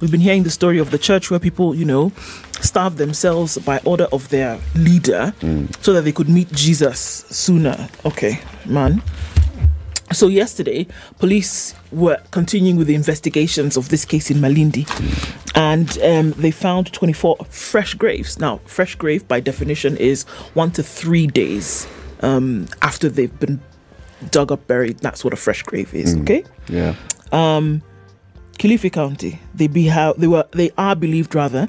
We've been hearing the story of the church where people, you know, starve themselves by order of their leader so that they could meet Jesus sooner. Okay, man. So, yesterday, police were continuing with the investigations of this case in Malindi and um, they found 24 fresh graves. Now, fresh grave by definition is one to three days um, after they've been dug up, buried. That's what a fresh grave is, okay? Yeah. Kilifi County. They be how they were they are believed rather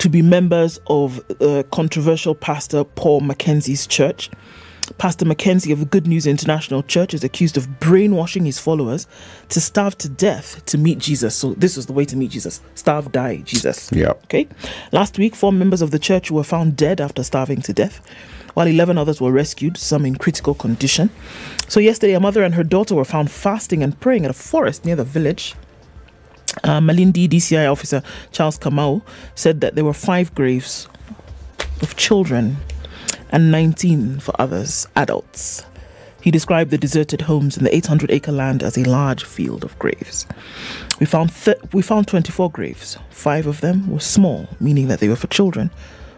to be members of uh, controversial pastor Paul Mackenzie's church. Pastor Mackenzie of the Good News International Church is accused of brainwashing his followers to starve to death to meet Jesus. So this was the way to meet Jesus: starve, die, Jesus. Yeah. Okay. Last week, four members of the church were found dead after starving to death, while 11 others were rescued, some in critical condition. So yesterday, a mother and her daughter were found fasting and praying at a forest near the village. Uh, Malindi DCI officer Charles Kamau said that there were five graves of children and 19 for others, adults. He described the deserted homes in the 800 acre land as a large field of graves. We found th- we found 24 graves. Five of them were small, meaning that they were for children.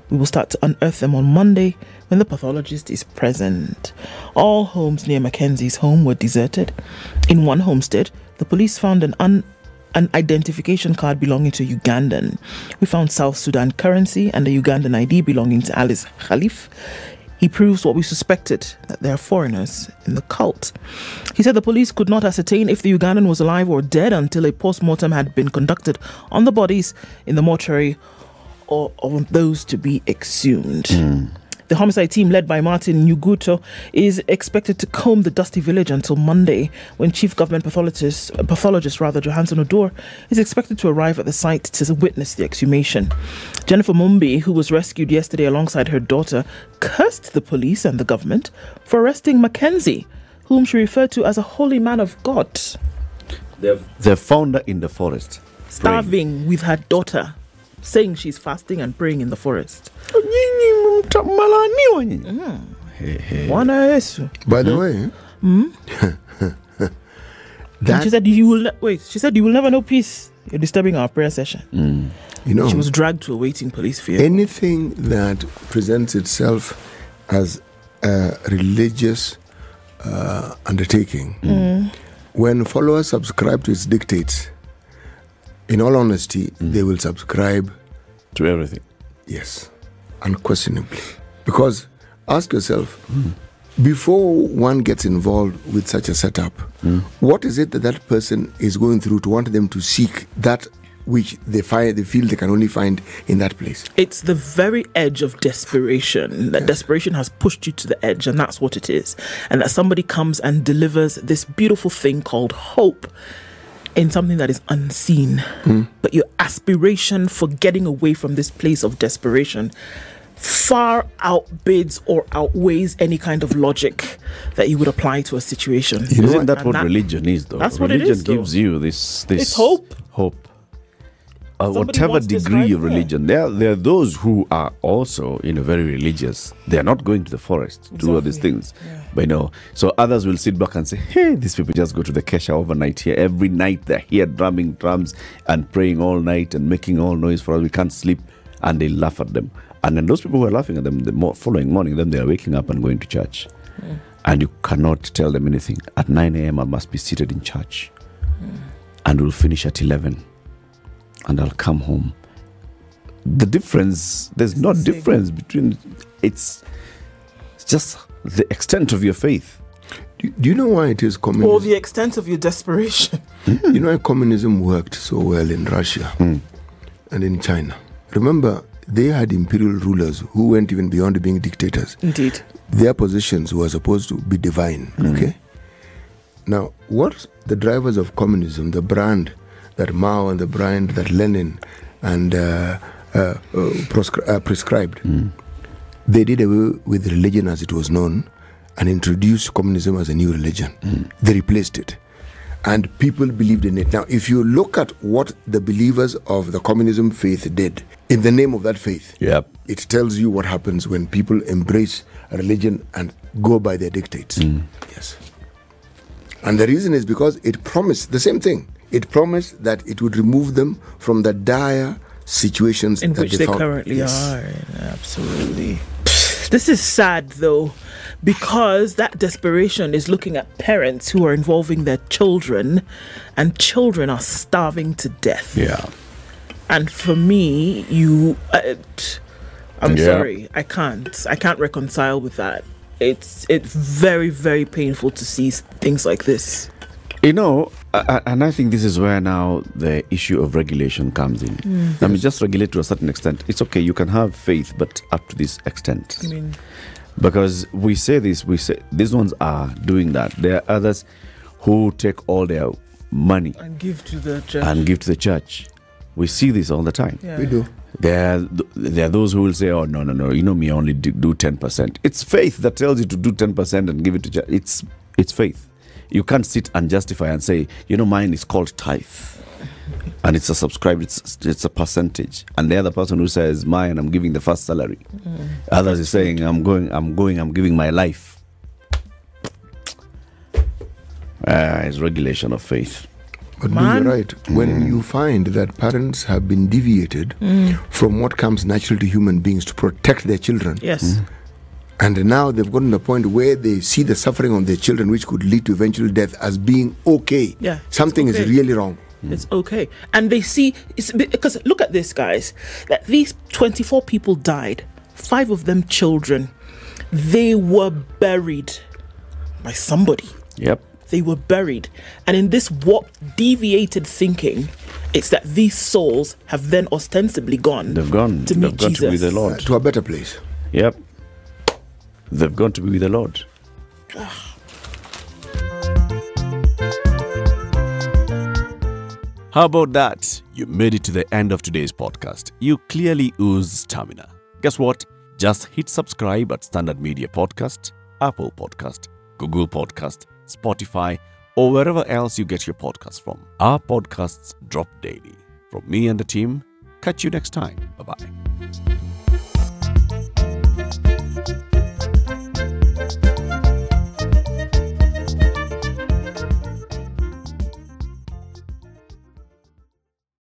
We will start to unearth them on Monday when the pathologist is present. All homes near Mackenzie's home were deserted. In one homestead, the police found an un- an identification card belonging to Ugandan. We found South Sudan currency and a Ugandan ID belonging to Alice Khalif. He proves what we suspected that there are foreigners in the cult. He said the police could not ascertain if the Ugandan was alive or dead until a post mortem had been conducted on the bodies in the mortuary or on those to be exhumed. Hmm. The homicide team, led by Martin Nyuguto, is expected to comb the dusty village until Monday, when Chief Government Pathologist, pathologist rather Johansen Oduor, is expected to arrive at the site to witness the exhumation. Jennifer Mumbi, who was rescued yesterday alongside her daughter, cursed the police and the government for arresting Mackenzie, whom she referred to as a holy man of God, They've, they've found her in the forest. praying. starving with her daughter, saying she's fasting and praying in the forest. Nyinyi mtamalaaniwa nyinyi. Hey, mm. hey. Hmm? By the way, hmm? And that she said, "You will ne- wait." She said, "You will never know peace. You're disturbing our prayer session." Mm. you know She was dragged to a waiting police vehicle. anything that presents itself as a religious uh, undertaking, mm. when followers subscribe to its dictates, in all honesty, they will subscribe To everything. Yes, unquestionably. Because ask yourself, before one gets involved with such a setup, what is it that that person is going through to want them to seek that which they find they feel they can only find in that place? It's the very edge of desperation. That desperation has pushed you to the edge, and that's what it is. And that somebody comes and delivers this beautiful thing called hope in something that is unseen. But your aspiration for getting away from this place of desperation far outbids or outweighs any kind of logic that you would apply to a situation. Isn't that And what religion is, though? that's what it religion is, though. gives you this, this It's hope. Hope. Uh, whatever degree of religion, there, there are those who are also, you know, very religious. They are not going to the forest to do all these things. But you know, so others will sit back and say, "Hey, these people just go to the kesha overnight here. Every night they're here drumming drums and praying all night and making all noise for us. We can't sleep." And they laugh at them. And then those people who are laughing at them the following morning, then they are waking up and going to church. And you cannot tell them anything. At 9 a.m., I must be seated in church. And we'll finish at 11. And I'll come home. The difference, there's no difference between it's it's just the extent of your faith. Do, do you know why it is communism? or the extent of your desperation. you know why communism worked so well in Russia and in China? Remember, they had imperial rulers who went even beyond being dictators. Indeed. their positions were supposed to be divine. Okay. Now, what the drivers of communism, the brand that Mao and the brand that Lenin and uh, uh, uh, proscri- uh, prescribed. They did away with religion as it was known and introduced communism as a new religion. They replaced it. And people believed in it. Now, if you look at what the believers of the communism faith did in the name of that faith, Yep. it tells you what happens when people embrace a religion and go by their dictates. Mm. Yes. And the reason is because it promised the same thing. It promised that it would remove them from the dire situations in that which they found- currently Yes. are. Absolutely. This is sad though, because that desperation is looking at parents who are involving their children, and children are starving to death. Yeah. And for me, you, uh, I'm Yeah. sorry, I can't. I can't reconcile with that. It's it's very very painful to see things like this. You know, uh, and I think this is where now the issue of regulation comes in. I mean, just regulate to a certain extent. It's okay, you can have faith, but up to this extent. I mean, Because we say this, we say these ones are doing that. There are others who take all their money and give to the church. and give to the church. We see this all the time. yeah. We do. There, are, there are those who will say, "Oh no, no, no! You know me, I only do- do ten percent." It's faith that tells you to do ten percent and give it to church. It's it's faith. You can't sit and justify and say, "You know, mine is called tithe, and it's a subscribed. It's it's a percentage." And the other person who says, "Mine, I'm giving the first salary." Mm. Others is saying, "I'm going, I'm going, I'm giving my life." Ah, it's regulation of faith. But Man. you're right. When mm. you find that parents have been deviated mm. from what comes natural to human beings to protect their children, Yes. And now they've gotten to a point where they see the suffering of their children, which could lead to eventual death, as being okay. Yeah, Something okay. is really wrong. It's okay. And they see it's because look at this, guys. That these 24 people died, five of them children. They were buried by somebody. Yep. They were buried. And in this what deviated thinking, it's that these souls have then ostensibly gone. They've gone. To They've meet gone to be the Jesus. Lord. Uh, to a better place. Yep. They've gone to be with the Lord. How about that? You made it to the end of today's podcast. You clearly ooze stamina. Guess what? Just hit subscribe at Standard Media Podcast, Apple Podcast, Google Podcast, Spotify, or wherever else you get your podcasts from. Our podcasts drop daily. From me and the team, catch you next time. Bye bye.